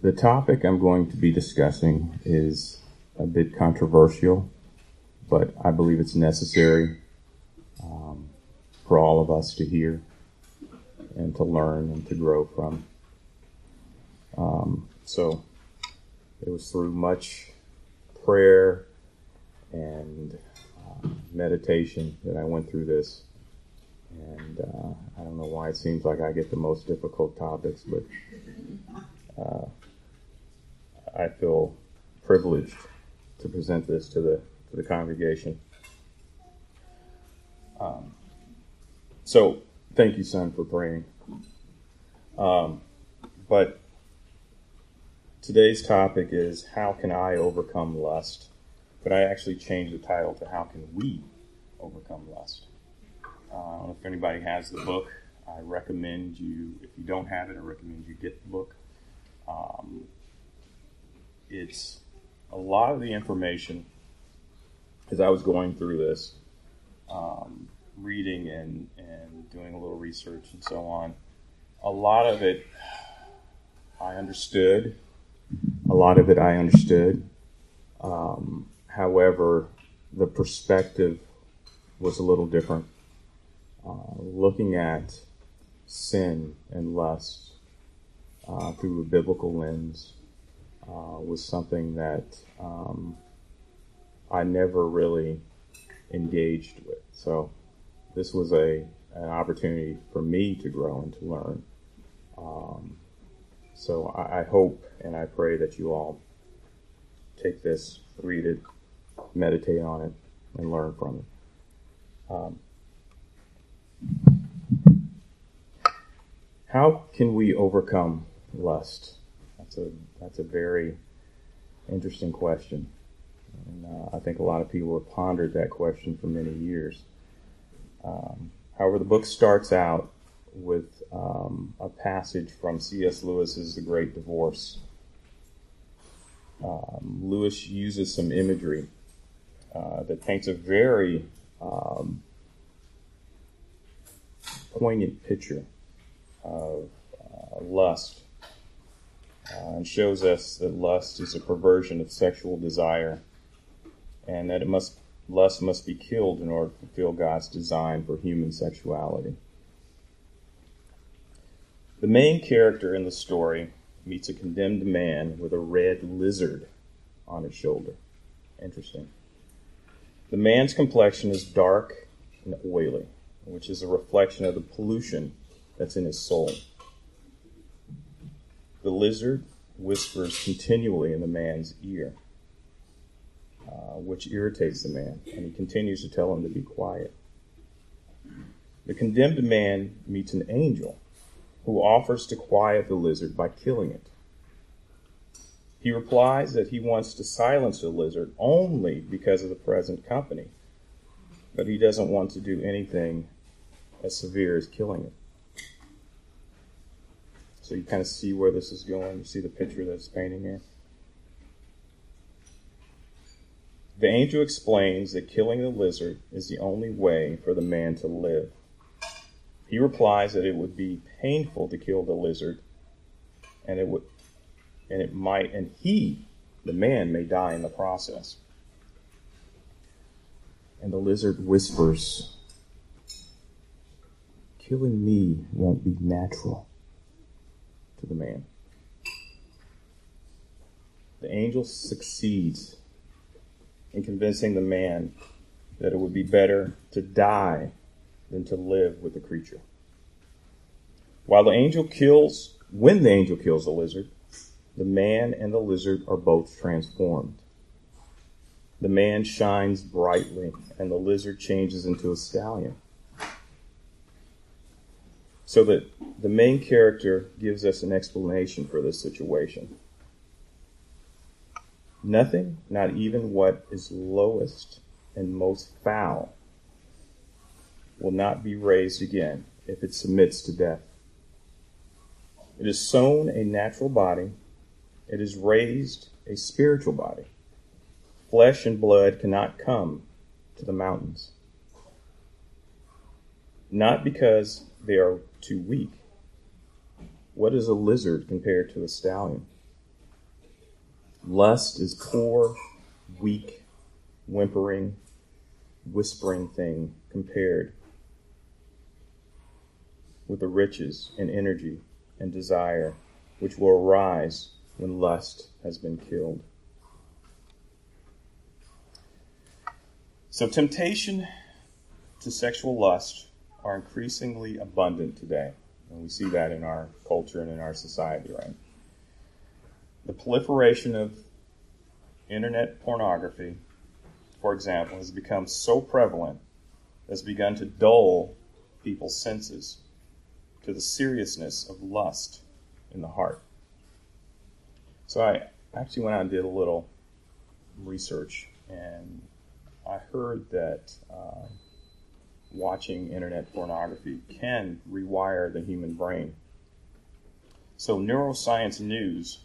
The topic I'm going to be discussing is a bit controversial, but I believe it's necessary um, for all of us to hear and to learn and to grow from. Um, so it was through much prayer and uh, meditation that I went through this. And uh, I don't know why it seems like I get the most difficult topics, but uh, I feel privileged to present this to the to the congregation. Um, so, thank you, son, for praying. Um, but today's topic is how can I overcome lust? But I actually changed the title to how can we overcome lust? Uh, if anybody has the book. I recommend you, if you don't have it, I recommend you get the book. It's a lot of the information as I was going through this, um, reading and, and doing a little research and so on. A lot of it I understood. A lot of it I understood. Um, however, the perspective was a little different. Uh, looking at sin and lust uh, through a biblical lens uh, was something that um, I never really engaged with. So this was a an opportunity for me to grow and to learn. Um, so I, I, hope and I pray that you all take this, read it, meditate on it, and learn from it. Um, how can we overcome lust? That's a that's a very interesting question, and uh, I think a lot of people have pondered that question for many years. Um, however, the book starts out with um, a passage from C.S. Lewis's *The Great Divorce*. Um, Lewis uses some imagery uh, that paints a very um, poignant picture of uh, lust uh, and shows us that lust is a perversion of sexual desire and that it must lust must be killed in order to fulfill God's design for human sexuality. The main character in the story meets a condemned man with a red lizard on his shoulder. Interesting. The man's complexion is dark and oily, which is a reflection of the pollution that's in his soul. The lizard whispers continually in the man's ear, uh, which irritates the man, and he continues to tell him to be quiet. The condemned man meets an angel who offers to quiet the lizard by killing it. He replies that he wants to silence the lizard only because of the present company, but he doesn't want to do anything as severe as killing it. So you kind of see where this is going. You see the picture that's painting here. The angel explains that killing the lizard is the only way for the man to live. He replies that it would be painful to kill the lizard, and it would, and it might, and he, the man, may die in the process. And the lizard whispers, "Killing me won't be natural." To the man. The angel succeeds in convincing the man that it would be better to die than to live with the creature. While the angel kills, when the angel kills the lizard, the man and the lizard are both transformed. The man shines brightly, and the lizard changes into a stallion so that the main character gives us an explanation for this situation. Nothing, not even what is lowest and most foul, will not be raised again if it submits to death. It is sown a natural body, it is raised a spiritual body. Flesh and blood cannot come to the mountains. Not because they are too weak. What is a lizard compared to a stallion? Lust is poor, weak, whimpering, whispering thing compared with the riches and energy and desire which will arise when lust has been killed. So, temptation to sexual lust are increasingly abundant today. And we see that in our culture and in our society, right? The proliferation of internet pornography, for example, has become so prevalent has begun to dull people's senses to the seriousness of lust in the heart. So I actually went out and did a little research, and I heard that uh, watching internet pornography can rewire the human brain. So Neuroscience News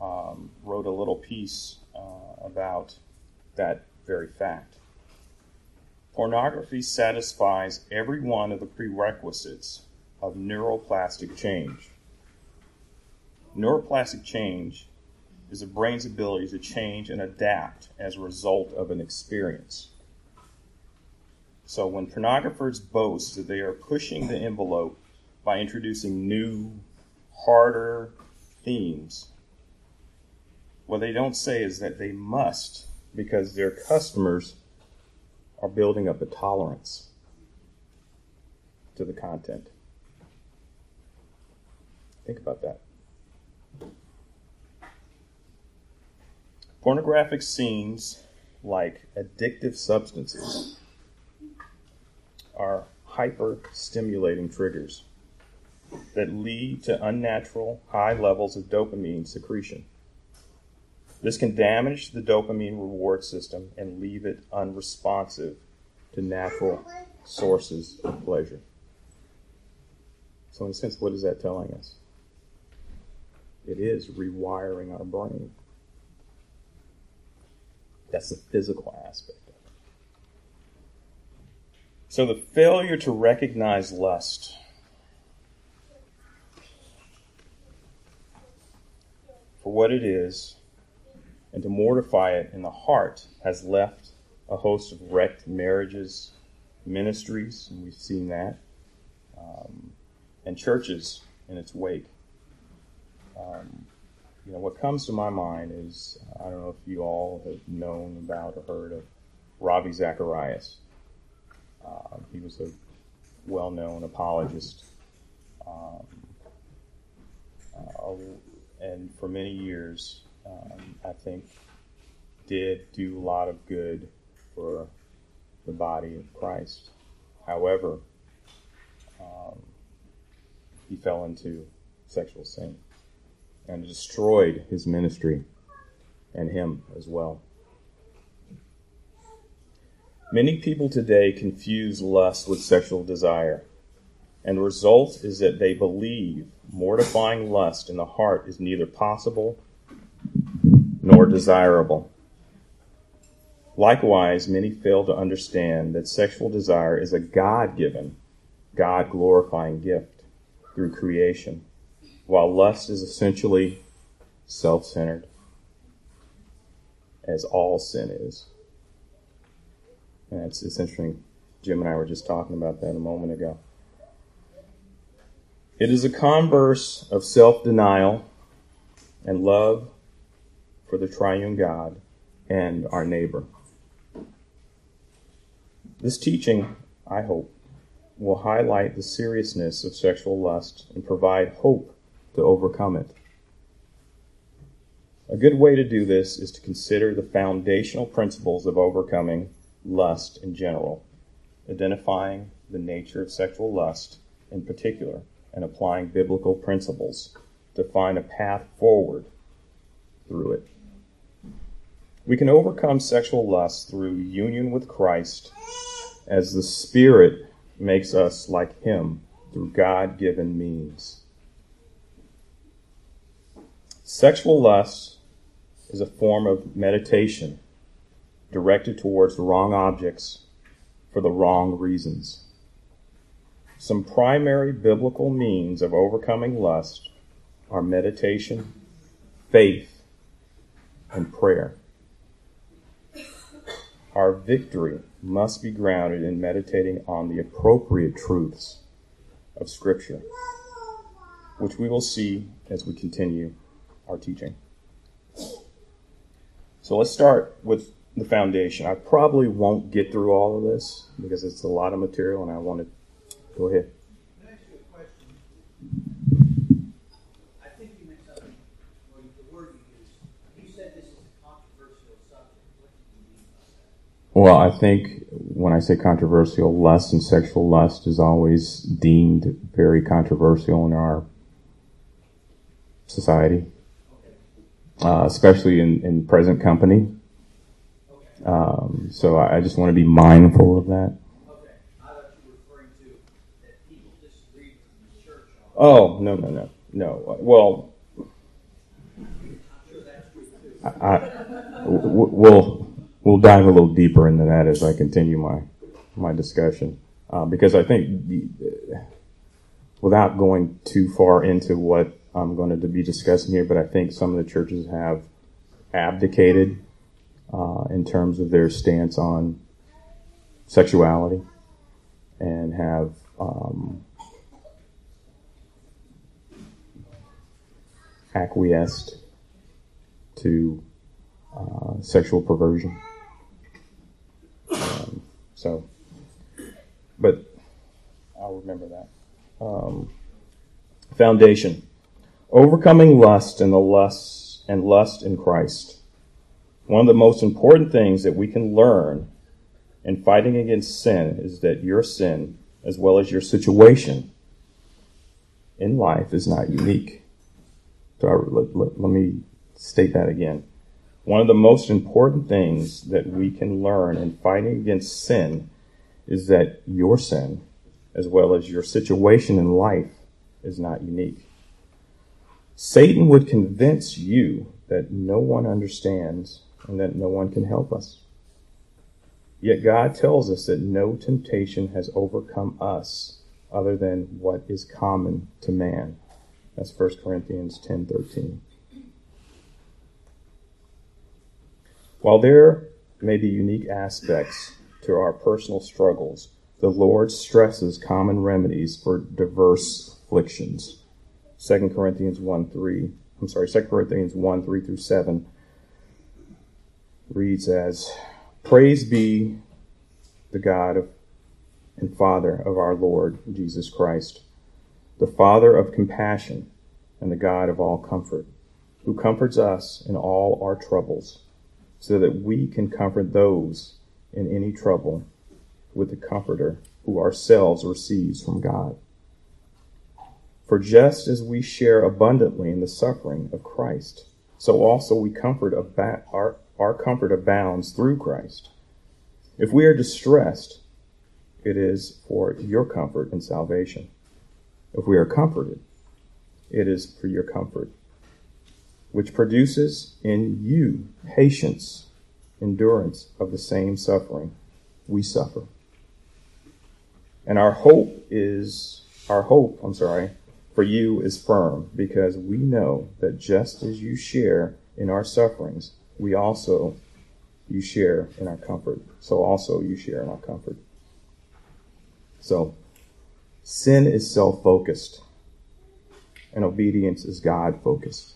um, wrote a little piece uh, about that very fact. Pornography satisfies every one of the prerequisites of neuroplastic change. Neuroplastic change is the brain's ability to change and adapt as a result of an experience. So when pornographers boast that they are pushing the envelope by introducing new, harder themes, what they don't say is that they must because their customers are building up a tolerance to the content. Think about that. Pornographic scenes like addictive substances are hyper stimulating triggers that lead to unnatural high levels of dopamine secretion. This can damage the dopamine reward system and leave it unresponsive to natural sources of pleasure. So, in a sense, what is that telling us? It is rewiring our brain. That's the physical aspect. So the failure to recognize lust for what it is and to mortify it in the heart has left a host of wrecked marriages, ministries, and we've seen that, um, and churches in its wake. Um, you know, what comes to my mind is I don't know if you all have known about or heard of Ravi Zacharias. Was a well known apologist. Um, uh, and for many years, um, I think, did do a lot of good for the body of Christ. However, um, he fell into sexual sin and destroyed his ministry and him as well. Many people today confuse lust with sexual desire, and the result is that they believe mortifying lust in the heart is neither possible nor desirable. Likewise, many fail to understand that sexual desire is a God given, God glorifying gift through creation while lust is essentially self centered, as all sin is. And it's, it's interesting. Jim and I were just talking about that a moment ago. It is a converse of self denial and love for the triune God and our neighbor. This teaching, I hope, will highlight the seriousness of sexual lust and provide hope to overcome it. A good way to do this is to consider the foundational principles of overcoming lust in general, identifying the nature of sexual lust in particular, and applying biblical principles to find a path forward through it. We can overcome sexual lust through union with Christ as the Spirit makes us like Him through God given means. Sexual lust is a form of meditation directed towards the wrong objects for the wrong reasons. Some primary biblical means of overcoming lust are meditation, faith, and prayer. Our victory must be grounded in meditating on the appropriate truths of Scripture, which we will see as we continue our teaching. So let's start with the foundation. I probably won't get through all of this because it's a lot of material and I want to go ahead. Well, I think when I say controversial, lust and sexual lust is always deemed very controversial in our society, uh, especially in, in present company. Um, so I, I, just want to be mindful of that. Oh no no no no. Well, I, I we'll we'll dive a little deeper into that as I continue my my discussion, uh, because I think without going too far into what I'm going to be discussing here, but I think some of the churches have abdicated uh, in terms of their stance on sexuality and have um, acquiesced to uh, sexual perversion. Um, so, but I'll remember that. Um, foundation: overcoming lust and the lust and lust in Christ. One of the most important things that we can learn in fighting against sin is that your sin, as well as your situation in life, is not unique. So I, let, let, let me state that again. One of the most important things that we can learn in fighting against sin is that your sin, as well as your situation in life, is not unique. Satan would convince you that no one understands and that no one can help us. Yet God tells us that no temptation has overcome us other than what is common to man. That's 1 Corinthians 10:13. While there may be unique aspects to our personal struggles, the Lord stresses common remedies for diverse afflictions. 2 Corinthians 1 3, I'm sorry, 2 Corinthians 1 3 through 7 reads as Praise be the God of, and Father of our Lord Jesus Christ, the Father of compassion and the God of all comfort, who comforts us in all our troubles so that we can comfort those in any trouble with the Comforter who ourselves receives from God. For just as we share abundantly in the suffering of Christ, so also we comfort ab- our, our comfort abounds through Christ. If we are distressed, it is for your comfort and salvation. If we are comforted, it is for your comfort which produces in you patience, endurance of the same suffering we suffer. And our hope is, our hope, I'm sorry, for you is firm because we know that just as you share in our sufferings, we also, you share in our comfort. So also you share in our comfort. So, sin is self focused, and obedience is God focused.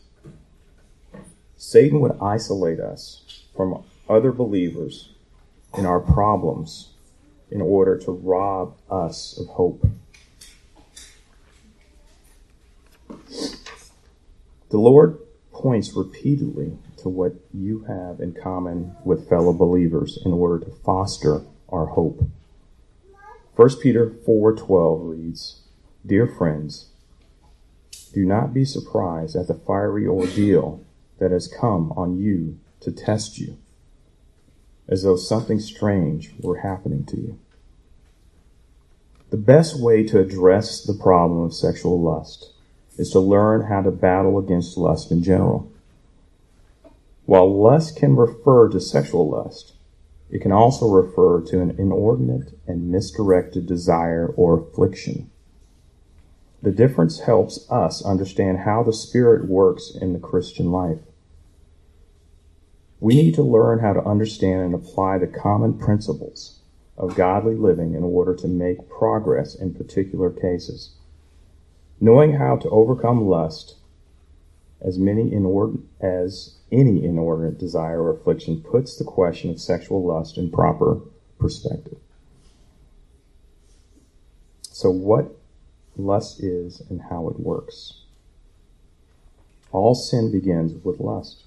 Satan would isolate us from other believers in our problems in order to rob us of hope. The Lord points repeatedly to what you have in common with fellow believers in order to foster our hope. 1 Peter 4:12 reads, "Dear friends, do not be surprised at the fiery ordeal that has come on you to test you, as though something strange were happening to you. The best way to address the problem of sexual lust is to learn how to battle against lust in general. While lust can refer to sexual lust, it can also refer to an inordinate and misdirected desire or affliction. The difference helps us understand how the Spirit works in the Christian life. We need to learn how to understand and apply the common principles of godly living in order to make progress in particular cases. Knowing how to overcome lust as many inord- as any inordinate desire or affliction puts the question of sexual lust in proper perspective. So what lust is and how it works. All sin begins with lust.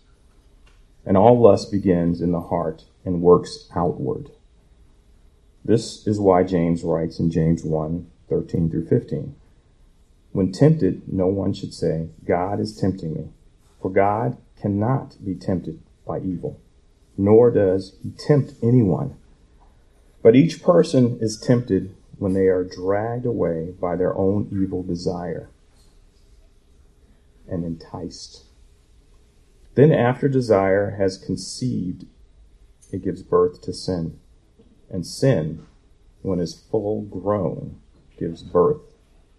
And all lust begins in the heart and works outward. This is why James writes in James 1 13 through 15. When tempted, no one should say, God is tempting me. For God cannot be tempted by evil, nor does he tempt anyone. But each person is tempted when they are dragged away by their own evil desire and enticed. Then, after desire has conceived, it gives birth to sin. And sin, when it is full grown, gives birth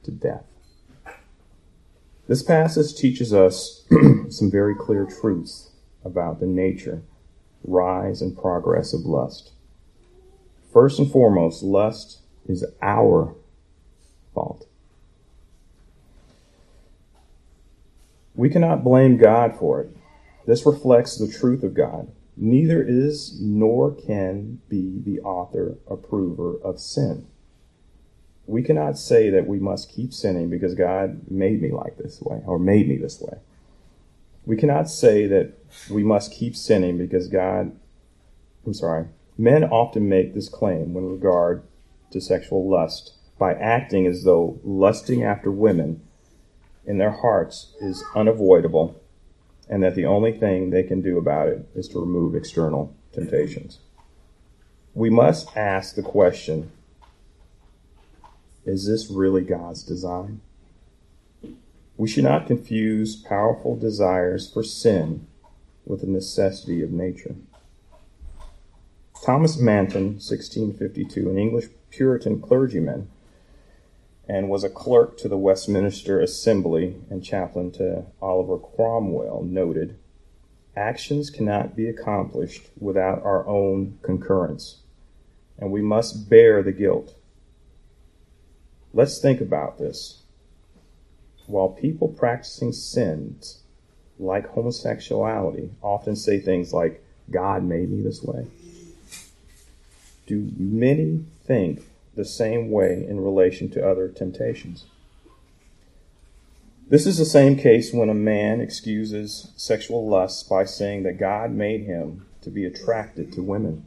to death. This passage teaches us some very clear truths about the nature, rise, and progress of lust. First and foremost, lust is our fault. We cannot blame God for it. This reflects the truth of God. Neither is nor can be the author approver of sin. We cannot say that we must keep sinning because God made me like this way or made me this way. We cannot say that we must keep sinning because God, I'm sorry, men often make this claim when regard to sexual lust by acting as though lusting after women in their hearts is unavoidable and that the only thing they can do about it is to remove external temptations. We must ask the question is this really God's design? We should not confuse powerful desires for sin with the necessity of nature. Thomas Manton, 1652, an English Puritan clergyman, and was a clerk to the Westminster Assembly and chaplain to Oliver Cromwell, noted actions cannot be accomplished without our own concurrence, and we must bear the guilt. Let's think about this. While people practicing sins like homosexuality often say things like, God made me this way, do many think the same way in relation to other temptations. This is the same case when a man excuses sexual lust by saying that God made him to be attracted to women.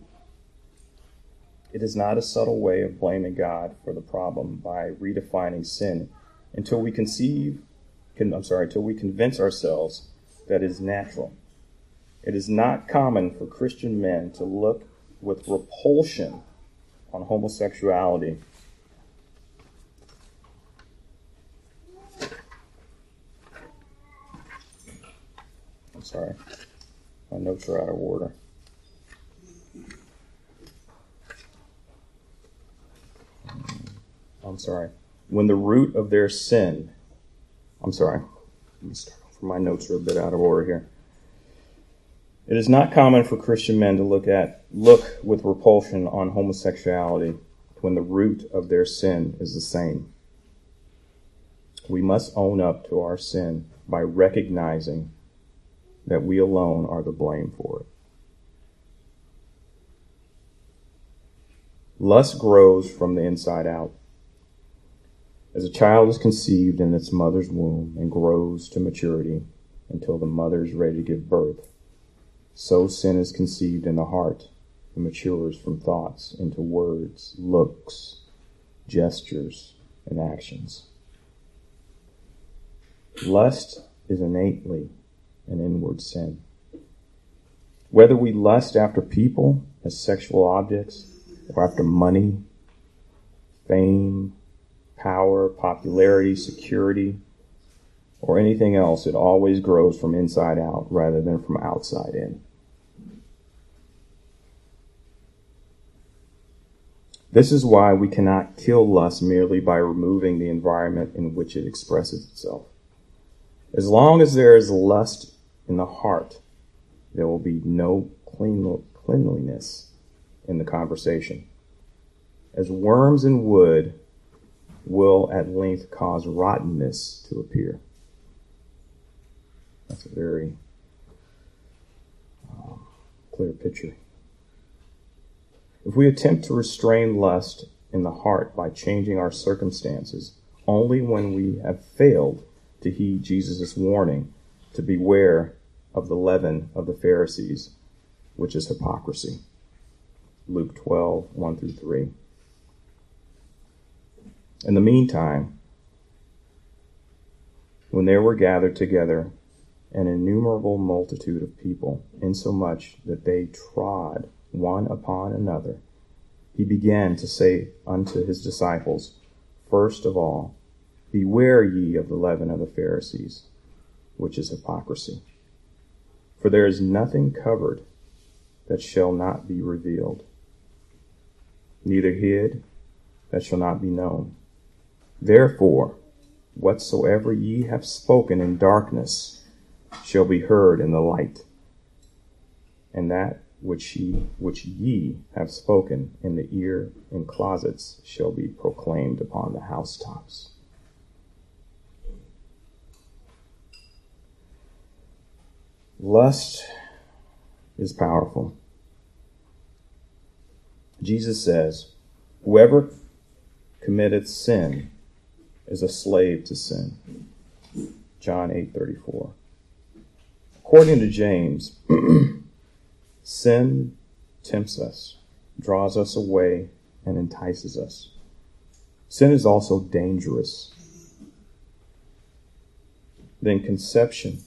It is not a subtle way of blaming God for the problem by redefining sin until we conceive, I'm sorry, until we convince ourselves that it is natural. It is not common for Christian men to look with repulsion on homosexuality. I'm sorry, my notes are out of order. I'm sorry. When the root of their sin, I'm sorry, my notes are a bit out of order here. It is not common for Christian men to look at look with repulsion on homosexuality when the root of their sin is the same. We must own up to our sin by recognizing that we alone are the blame for it. Lust grows from the inside out. As a child is conceived in its mother's womb and grows to maturity until the mother is ready to give birth, so sin is conceived in the heart and matures from thoughts into words, looks, gestures, and actions. Lust is innately an inward sin. Whether we lust after people as sexual objects, or after money, fame, power, popularity, security, or anything else, it always grows from inside out rather than from outside in. This is why we cannot kill lust merely by removing the environment in which it expresses itself. As long as there is lust in the heart, there will be no clean, cleanliness in the conversation. As worms in wood will at length cause rottenness to appear. That's a very um, clear picture. If we attempt to restrain lust in the heart by changing our circumstances, only when we have failed to heed Jesus' warning to beware of the leaven of the Pharisees, which is hypocrisy. Luke 12, 1 through 3. In the meantime, when there were gathered together an innumerable multitude of people, insomuch that they trod one upon another, he began to say unto his disciples, First of all, beware ye of the leaven of the Pharisees, which is hypocrisy. For there is nothing covered that shall not be revealed, neither hid that shall not be known. Therefore, whatsoever ye have spoken in darkness shall be heard in the light, and that which ye, which ye have spoken in the ear in closets shall be proclaimed upon the housetops. Lust is powerful. Jesus says, Whoever committeth sin is a slave to sin. John 8:34. According to James, sin tempts us, draws us away, and entices us. Sin is also dangerous. Then conception,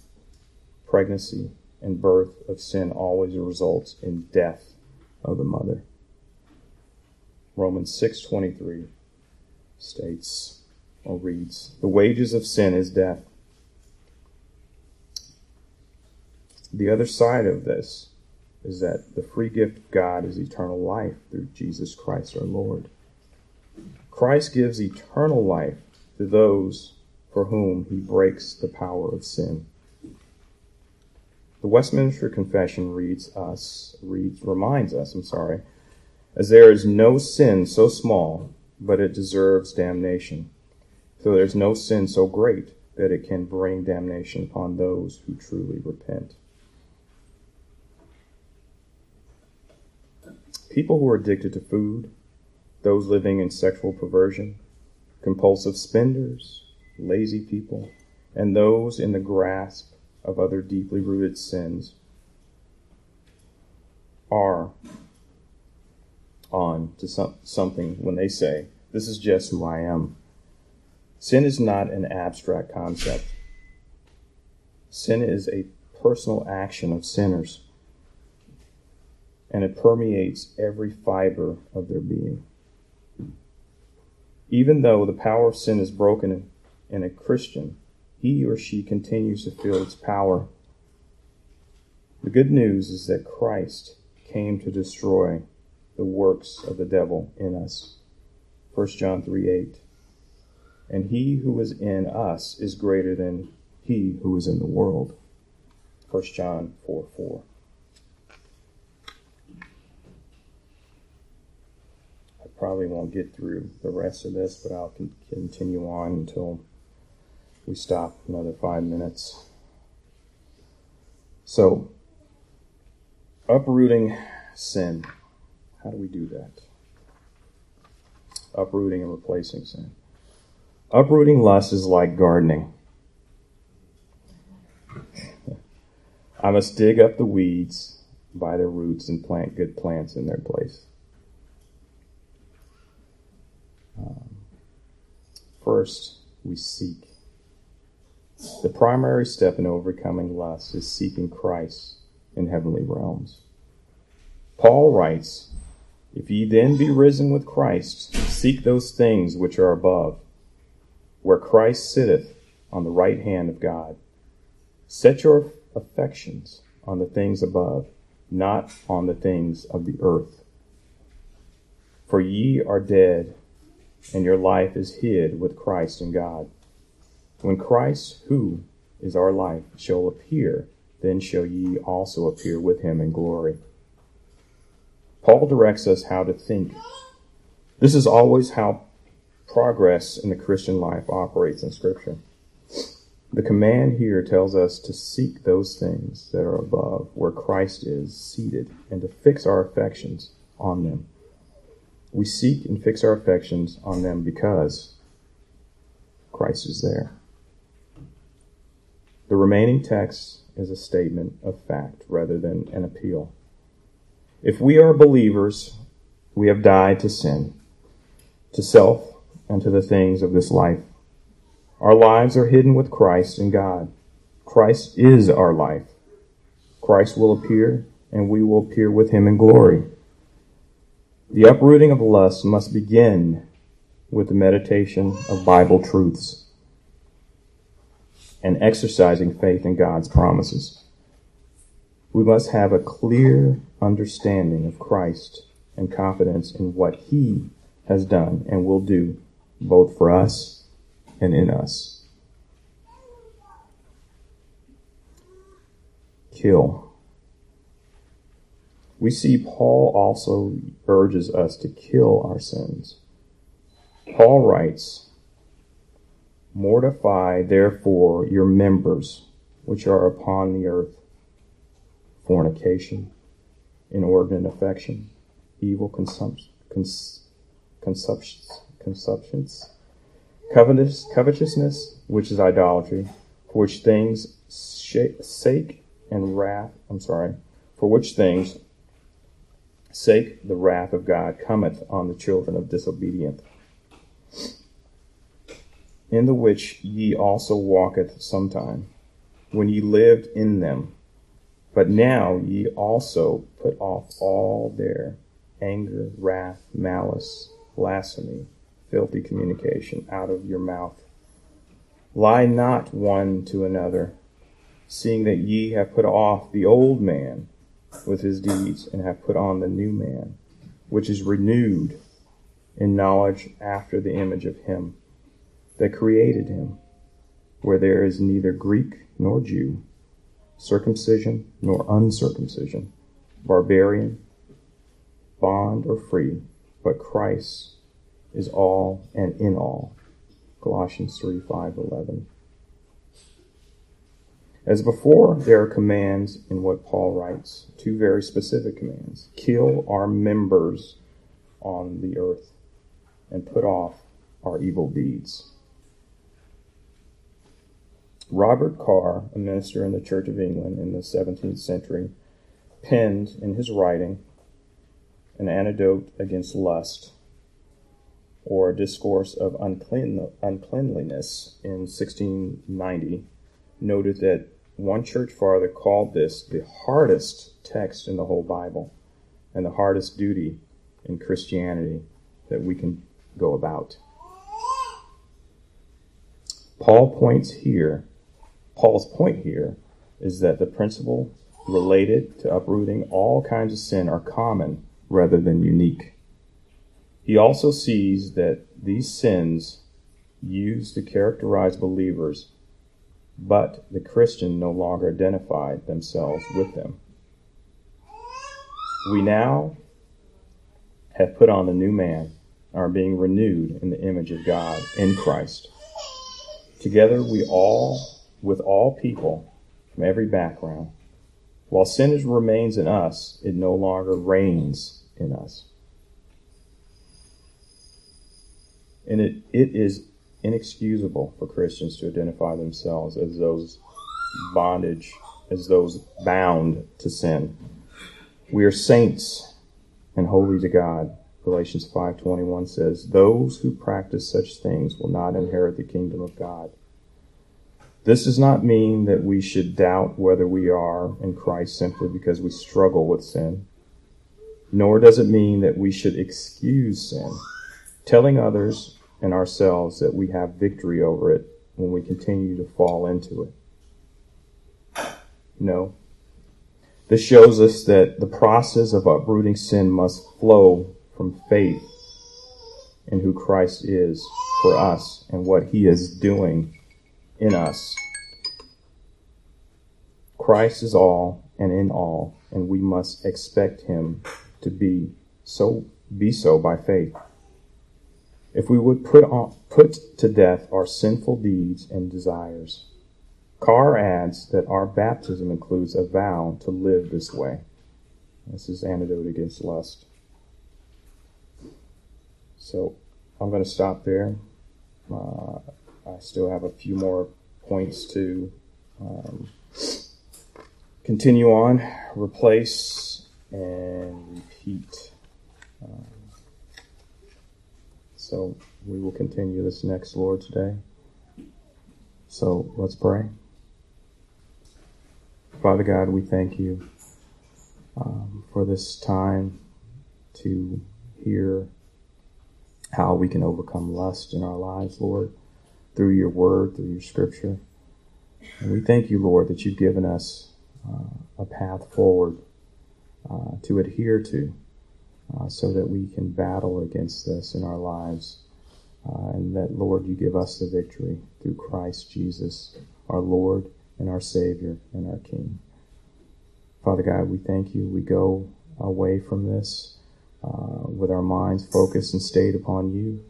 pregnancy, and birth of sin always results in death of the mother. Romans 6:23 states or reads, "The wages of sin is death." The other side of this is that the free gift of God is eternal life through Jesus Christ our Lord. Christ gives eternal life to those for whom he breaks the power of sin. The Westminster Confession reads us reads reminds us, I'm sorry, as there is no sin so small but it deserves damnation. So there's no sin so great that it can bring damnation upon those who truly repent. People who are addicted to food, those living in sexual perversion, compulsive spenders, lazy people, and those in the grasp of other deeply rooted sins are on to some, something when they say, This is just who I am. Sin is not an abstract concept, sin is a personal action of sinners and it permeates every fiber of their being. Even though the power of sin is broken in a Christian, he or she continues to feel its power. The good news is that Christ came to destroy the works of the devil in us. 1 John 3 8. And he who is in us is greater than he who is in the world. 1 John 4 4. I probably won't get through the rest of this, but I'll continue on until we stop another five minutes. So, uprooting sin. How do we do that? Uprooting and replacing sin. Uprooting lust is like gardening. I must dig up the weeds by their roots and plant good plants in their place. Um, first, we seek. The primary step in overcoming lust is seeking Christ in heavenly realms. Paul writes, If ye then be risen with Christ, seek those things which are above, where Christ sitteth on the right hand of God. Set your affections on the things above, not on the things of the earth. For ye are dead and your life is hid with Christ in God. When Christ, who is our life, shall appear, then shall ye also appear with him in glory. Paul directs us how to think. This is always how progress in the Christian life operates in Scripture. The command here tells us to seek those things that are above, where Christ is seated, and to fix our affections on them. We seek and fix our affections on them because Christ is there. The remaining text is a statement of fact rather than an appeal. If we are believers, we have died to sin, to self, and to the things of this life. Our lives are hidden with Christ in God. Christ is our life. Christ will appear, and we will appear with him in glory. The uprooting of lust must begin with the meditation of Bible truths and exercising faith in God's promises. We must have a clear understanding of Christ and confidence in what he has done and will do both for us and in us. Kill. We see Paul also urges us to kill our sins. Paul writes, Mortify therefore your members which are upon the earth fornication, inordinate affection, evil cons- consumptions, consumptions covetous, covetousness, which is idolatry, for which things sake and wrath, I'm sorry, for which things sake the wrath of God cometh on the children of disobedience in the which ye also walketh sometime, when ye lived in them. But now ye also put off all their anger, wrath, malice, blasphemy, filthy communication out of your mouth. Lie not one to another, seeing that ye have put off the old man with his deeds, and have put on the new man, which is renewed in knowledge after the image of him that created him, where there is neither Greek nor Jew, circumcision nor uncircumcision, barbarian, bond or free, but Christ is all and in all. Colossians 3 5 11. As before, there are commands in what Paul writes, two very specific commands kill our members on the earth and put off our evil deeds. Robert Carr, a minister in the Church of England in the 17th century, penned in his writing an antidote against lust or discourse of unclean, uncleanliness in 1690, noted that one church father called this the hardest text in the whole Bible and the hardest duty in Christianity that we can go about. Paul points here Paul's point here is that the principle related to uprooting all kinds of sin are common rather than unique. He also sees that these sins used to characterize believers, but the Christian no longer identified themselves with them. We now have put on the new man, are being renewed in the image of God in Christ. Together we all with all people from every background. While sin remains in us, it no longer reigns in us. And it, it is inexcusable for Christians to identify themselves as those bondage, as those bound to sin. We are saints and holy to God. Galatians 5:21 says, "Those who practice such things will not inherit the kingdom of God." This does not mean that we should doubt whether we are in Christ simply because we struggle with sin, nor does it mean that we should excuse sin, telling others and ourselves that we have victory over it when we continue to fall into it. No. This shows us that the process of uprooting sin must flow from faith in who Christ is for us and what he is doing in us. Christ is all and in all, and we must expect him to be so be so by faith. If we would put on, put to death our sinful deeds and desires. Carr adds that our baptism includes a vow to live this way. This is antidote against lust. So I'm going to stop there. Uh, I still have a few more points to um, continue on, replace, and repeat. Um, so we will continue this next Lord's Day. So let's pray. Father God, we thank you um, for this time to hear how we can overcome lust in our lives, Lord, through your word, through your scripture. And we thank you, Lord, that you've given us uh, a path forward uh, to adhere to uh, so that we can battle against this in our lives. Uh, and that, Lord, you give us the victory through Christ Jesus, our Lord and our Savior and our King. Father God, we thank you. We go away from this uh, with our minds focused and stayed upon you.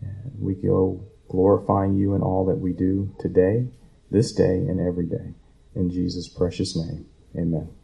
And we go glorifying you in all that we do today, this day, and every day. In Jesus' precious name, amen.